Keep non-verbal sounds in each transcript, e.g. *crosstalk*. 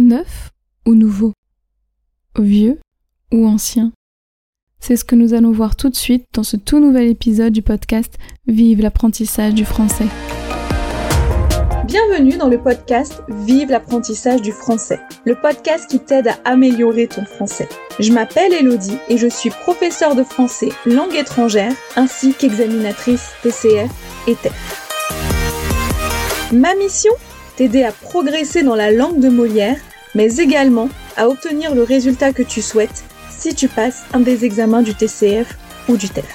Neuf ou nouveau? Vieux ou ancien? C'est ce que nous allons voir tout de suite dans ce tout nouvel épisode du podcast Vive l'apprentissage du français. Bienvenue dans le podcast Vive l'apprentissage du français, le podcast qui t'aide à améliorer ton français. Je m'appelle Elodie et je suis professeure de français langue étrangère ainsi qu'examinatrice TCF et TEF. Ma mission? T'aider à progresser dans la langue de Molière, mais également à obtenir le résultat que tu souhaites si tu passes un des examens du TCF ou du TEF.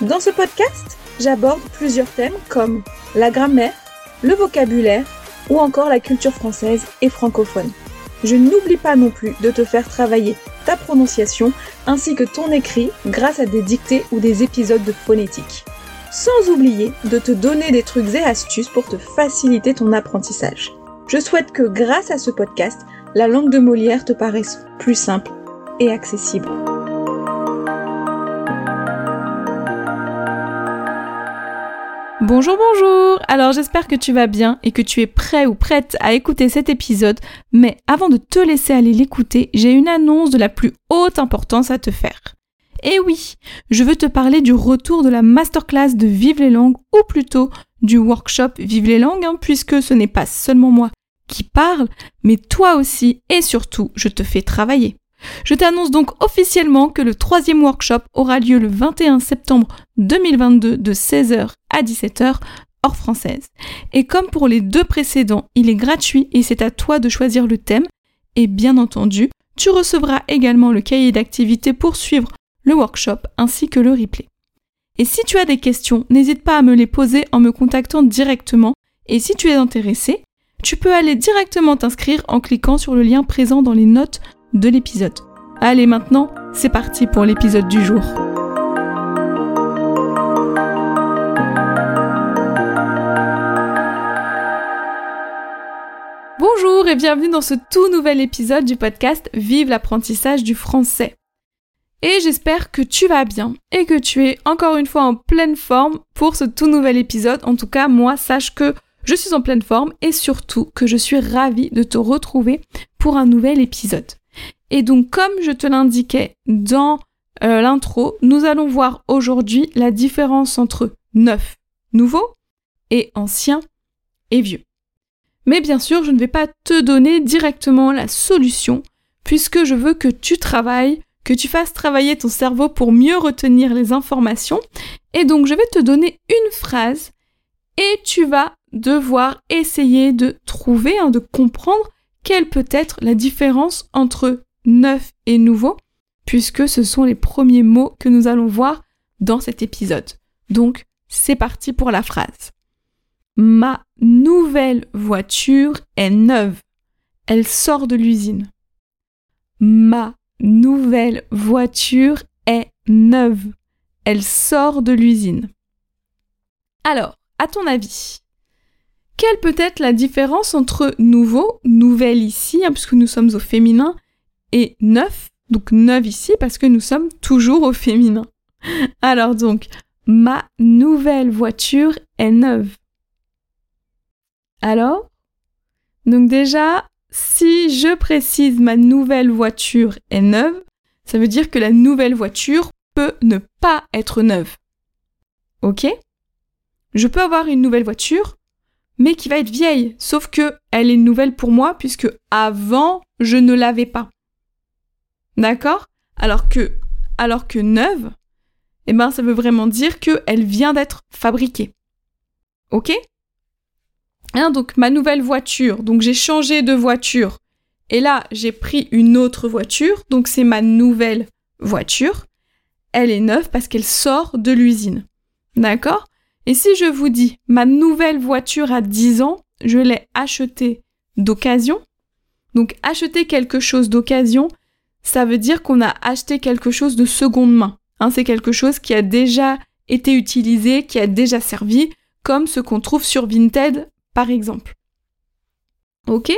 Dans ce podcast, j'aborde plusieurs thèmes comme la grammaire, le vocabulaire ou encore la culture française et francophone. Je n'oublie pas non plus de te faire travailler ta prononciation ainsi que ton écrit grâce à des dictées ou des épisodes de phonétique sans oublier de te donner des trucs et astuces pour te faciliter ton apprentissage. Je souhaite que grâce à ce podcast, la langue de Molière te paraisse plus simple et accessible. Bonjour, bonjour Alors j'espère que tu vas bien et que tu es prêt ou prête à écouter cet épisode, mais avant de te laisser aller l'écouter, j'ai une annonce de la plus haute importance à te faire. Et oui, je veux te parler du retour de la masterclass de Vive les langues, ou plutôt du workshop Vive les langues, hein, puisque ce n'est pas seulement moi qui parle, mais toi aussi et surtout, je te fais travailler. Je t'annonce donc officiellement que le troisième workshop aura lieu le 21 septembre 2022 de 16h à 17h hors française. Et comme pour les deux précédents, il est gratuit et c'est à toi de choisir le thème. Et bien entendu, tu recevras également le cahier d'activité pour suivre le workshop ainsi que le replay. Et si tu as des questions, n'hésite pas à me les poser en me contactant directement et si tu es intéressé, tu peux aller directement t'inscrire en cliquant sur le lien présent dans les notes de l'épisode. Allez maintenant, c'est parti pour l'épisode du jour. Bonjour et bienvenue dans ce tout nouvel épisode du podcast Vive l'apprentissage du français et j'espère que tu vas bien et que tu es encore une fois en pleine forme pour ce tout nouvel épisode. En tout cas, moi, sache que je suis en pleine forme et surtout que je suis ravie de te retrouver pour un nouvel épisode. Et donc, comme je te l'indiquais dans euh, l'intro, nous allons voir aujourd'hui la différence entre neuf, nouveau, et ancien et vieux. Mais bien sûr, je ne vais pas te donner directement la solution puisque je veux que tu travailles que tu fasses travailler ton cerveau pour mieux retenir les informations. Et donc, je vais te donner une phrase et tu vas devoir essayer de trouver, hein, de comprendre quelle peut être la différence entre neuf et nouveau, puisque ce sont les premiers mots que nous allons voir dans cet épisode. Donc, c'est parti pour la phrase. Ma nouvelle voiture est neuve. Elle sort de l'usine. Ma nouvelle voiture est neuve. Elle sort de l'usine. Alors, à ton avis, quelle peut être la différence entre nouveau, nouvelle ici, hein, puisque nous sommes au féminin, et neuf, donc neuve ici, parce que nous sommes toujours au féminin? *laughs* Alors donc, ma nouvelle voiture est neuve. Alors Donc déjà, si je précise ma nouvelle voiture est neuve, ça veut dire que la nouvelle voiture peut ne pas être neuve. Ok? Je peux avoir une nouvelle voiture, mais qui va être vieille, sauf que elle est nouvelle pour moi puisque avant je ne l'avais pas. D'accord? Alors que alors que neuve, eh ben ça veut vraiment dire qu'elle vient d'être fabriquée. Ok? Hein, donc ma nouvelle voiture, donc j'ai changé de voiture. Et là, j'ai pris une autre voiture, donc c'est ma nouvelle voiture. Elle est neuve parce qu'elle sort de l'usine. D'accord? Et si je vous dis ma nouvelle voiture a 10 ans, je l'ai achetée d'occasion. Donc acheter quelque chose d'occasion, ça veut dire qu'on a acheté quelque chose de seconde main. Hein, c'est quelque chose qui a déjà été utilisé, qui a déjà servi, comme ce qu'on trouve sur Vinted par exemple. Ok?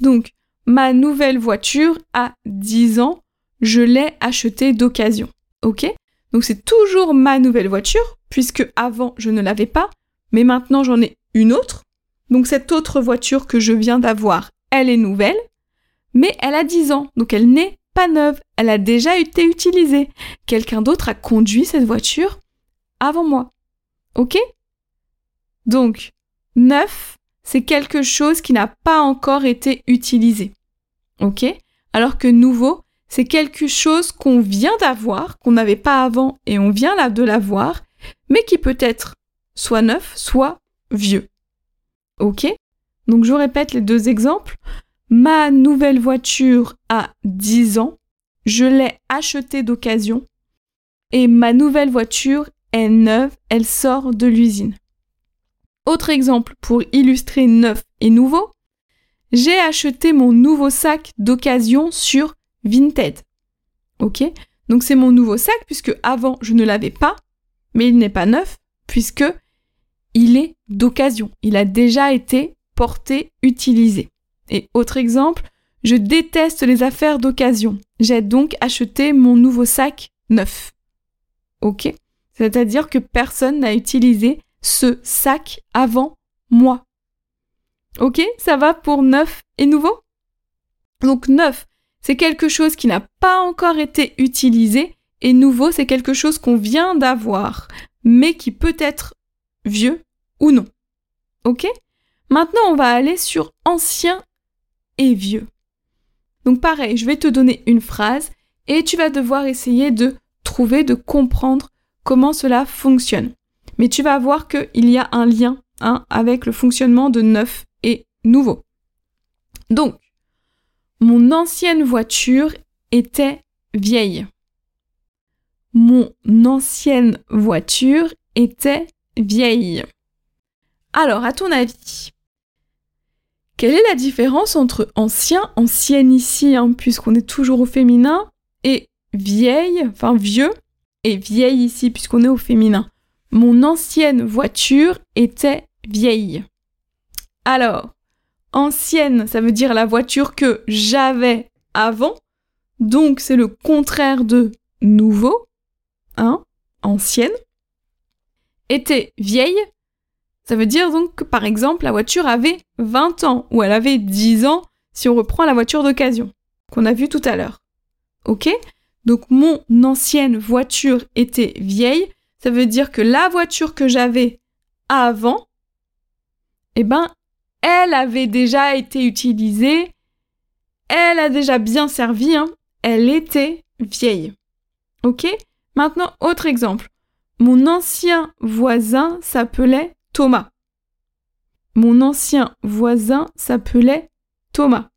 Donc, ma nouvelle voiture a 10 ans, je l'ai achetée d'occasion. Ok? Donc, c'est toujours ma nouvelle voiture, puisque avant, je ne l'avais pas, mais maintenant, j'en ai une autre. Donc, cette autre voiture que je viens d'avoir, elle est nouvelle, mais elle a 10 ans, donc elle n'est pas neuve, elle a déjà été utilisée. Quelqu'un d'autre a conduit cette voiture avant moi. Ok? Donc, neuf, c'est quelque chose qui n'a pas encore été utilisé. Ok? Alors que nouveau, c'est quelque chose qu'on vient d'avoir, qu'on n'avait pas avant et on vient là de l'avoir, mais qui peut être soit neuf, soit vieux. Ok? Donc je répète les deux exemples. Ma nouvelle voiture a 10 ans, je l'ai achetée d'occasion et ma nouvelle voiture est neuve, elle sort de l'usine. Autre exemple pour illustrer neuf et nouveau, j'ai acheté mon nouveau sac d'occasion sur Vinted. Ok? Donc c'est mon nouveau sac puisque avant je ne l'avais pas, mais il n'est pas neuf puisque il est d'occasion. Il a déjà été porté, utilisé. Et autre exemple, je déteste les affaires d'occasion. J'ai donc acheté mon nouveau sac neuf. Ok? C'est-à-dire que personne n'a utilisé ce sac avant moi. Ok? Ça va pour neuf et nouveau? Donc neuf, c'est quelque chose qui n'a pas encore été utilisé et nouveau, c'est quelque chose qu'on vient d'avoir, mais qui peut être vieux ou non. Ok? Maintenant, on va aller sur ancien et vieux. Donc pareil, je vais te donner une phrase et tu vas devoir essayer de trouver, de comprendre comment cela fonctionne. Mais tu vas voir qu'il y a un lien hein, avec le fonctionnement de neuf et nouveau. Donc, mon ancienne voiture était vieille. Mon ancienne voiture était vieille. Alors, à ton avis, quelle est la différence entre ancien, ancienne ici, hein, puisqu'on est toujours au féminin, et vieille, enfin vieux, et vieille ici, puisqu'on est au féminin? Mon ancienne voiture était vieille. Alors, ancienne, ça veut dire la voiture que j'avais avant, donc c'est le contraire de nouveau, ancienne. Était vieille, ça veut dire donc que par exemple la voiture avait 20 ans ou elle avait 10 ans si on reprend la voiture d'occasion qu'on a vue tout à l'heure. Ok? Donc mon ancienne voiture était vieille, ça veut dire que la voiture que j'avais avant, eh ben, elle avait déjà été utilisée, elle a déjà bien servi, hein, elle était vieille. Ok? Maintenant, autre exemple. Mon ancien voisin s'appelait Thomas. Mon ancien voisin s'appelait Thomas.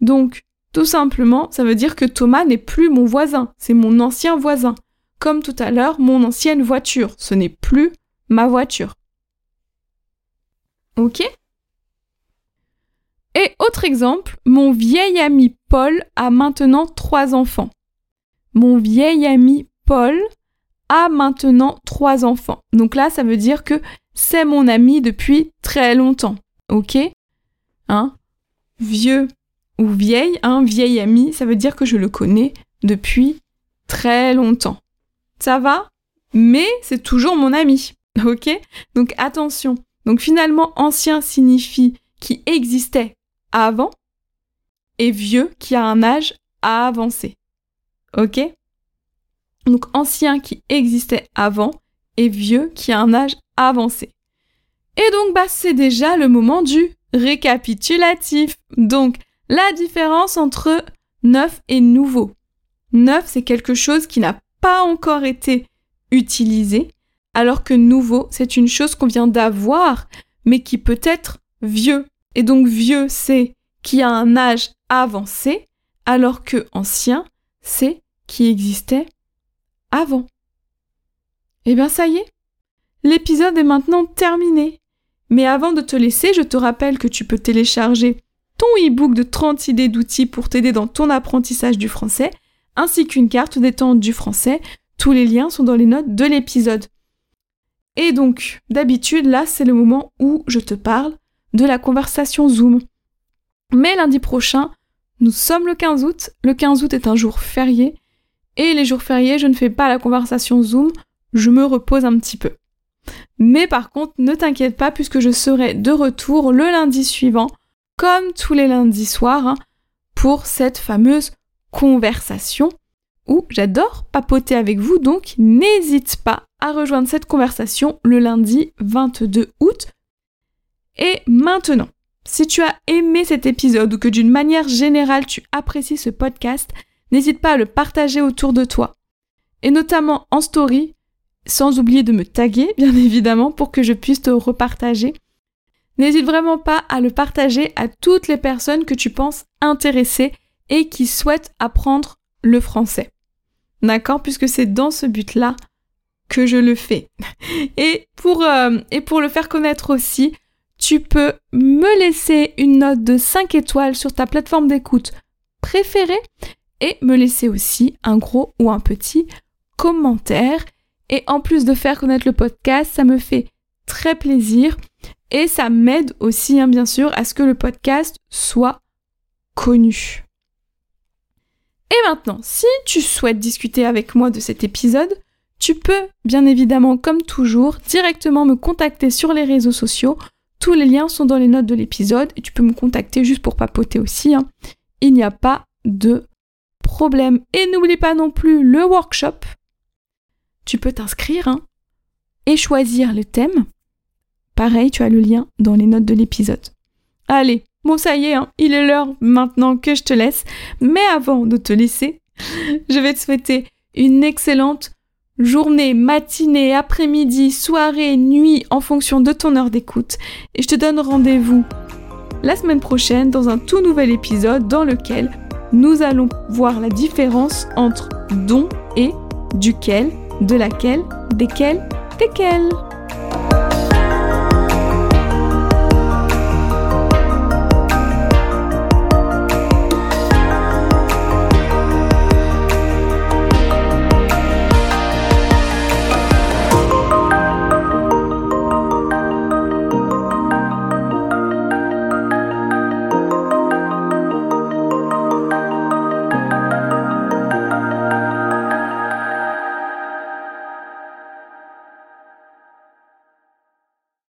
Donc, tout simplement, ça veut dire que Thomas n'est plus mon voisin, c'est mon ancien voisin. Comme tout à l'heure, mon ancienne voiture, ce n'est plus ma voiture. Ok? Et autre exemple, mon vieil ami Paul a maintenant trois enfants. Mon vieil ami Paul a maintenant trois enfants. Donc là, ça veut dire que c'est mon ami depuis très longtemps. Ok? Hein? Vieux ou vieille, un vieil ami, ça veut dire que je le connais depuis très longtemps. Ça va? Mais c'est toujours mon ami. Ok? Donc attention. Donc finalement, ancien signifie qui existait avant et vieux qui a un âge avancé. Ok? Donc ancien qui existait avant et vieux qui a un âge avancé. Et donc, bah, c'est déjà le moment du récapitulatif. Donc, la différence entre neuf et nouveau. Neuf, c'est quelque chose qui n'a pas encore été utilisé, alors que nouveau, c'est une chose qu'on vient d'avoir, mais qui peut être vieux. Et donc, vieux, c'est qui a un âge avancé, alors que ancien, c'est qui existait avant. Eh bien, ça y est, L'épisode est maintenant terminé. Mais avant de te laisser, je te rappelle que tu peux télécharger ton e-book de 30 idées d'outils pour t'aider dans ton apprentissage du français, ainsi qu'une carte détente du français. Tous les liens sont dans les notes de l'épisode. Et donc, d'habitude, là, c'est le moment où je te parle de la conversation Zoom. Mais lundi prochain, nous sommes le 15 août. Le 15 août est un jour férié. Et les jours fériés, je ne fais pas la conversation Zoom, je me repose un petit peu. Mais par contre, ne t'inquiète pas puisque je serai de retour le lundi suivant, comme tous les lundis soirs, hein, pour cette fameuse conversation où j'adore papoter avec vous, donc n'hésite pas à rejoindre cette conversation le lundi 22 août. Et maintenant, si tu as aimé cet épisode ou que d'une manière générale tu apprécies ce podcast, n'hésite pas à le partager autour de toi. Et notamment en story, sans oublier de me taguer, *laughs* bien évidemment, pour que je puisse te repartager. N'hésite vraiment pas à le partager à toutes les personnes que tu penses intéressées et qui souhaitent apprendre le français. D'accord? Puisque c'est dans ce but-là que je le fais. *laughs* Et pour, euh, et pour le faire connaître aussi, tu peux me laisser une note de 5 étoiles sur ta plateforme d'écoute préférée et me laisser aussi un gros ou un petit commentaire. Et en plus de faire connaître le podcast, ça me fait très plaisir et ça m'aide aussi, hein, bien sûr, à ce que le podcast soit connu. Et maintenant, si tu souhaites discuter avec moi de cet épisode, tu peux, bien évidemment, comme toujours, directement me contacter sur les réseaux sociaux. Tous les liens sont dans les notes de l'épisode et tu peux me contacter juste pour papoter aussi. Hein. Il n'y a pas de Et n'oublie pas non plus le workshop. Tu peux t'inscrire hein, et choisir le thème. Pareil, tu as le lien dans les notes de l'épisode. Allez, bon ça y est, hein, il est l'heure maintenant que je te laisse. Mais avant de te laisser, *laughs* je vais te souhaiter une excellente journée, matinée, après-midi, soirée, nuit, en fonction de ton heure d'écoute. Et je te donne rendez-vous la semaine prochaine dans un tout nouvel épisode dans lequel nous allons voir la différence entre don et duquel, de laquelle, desquels, desquels.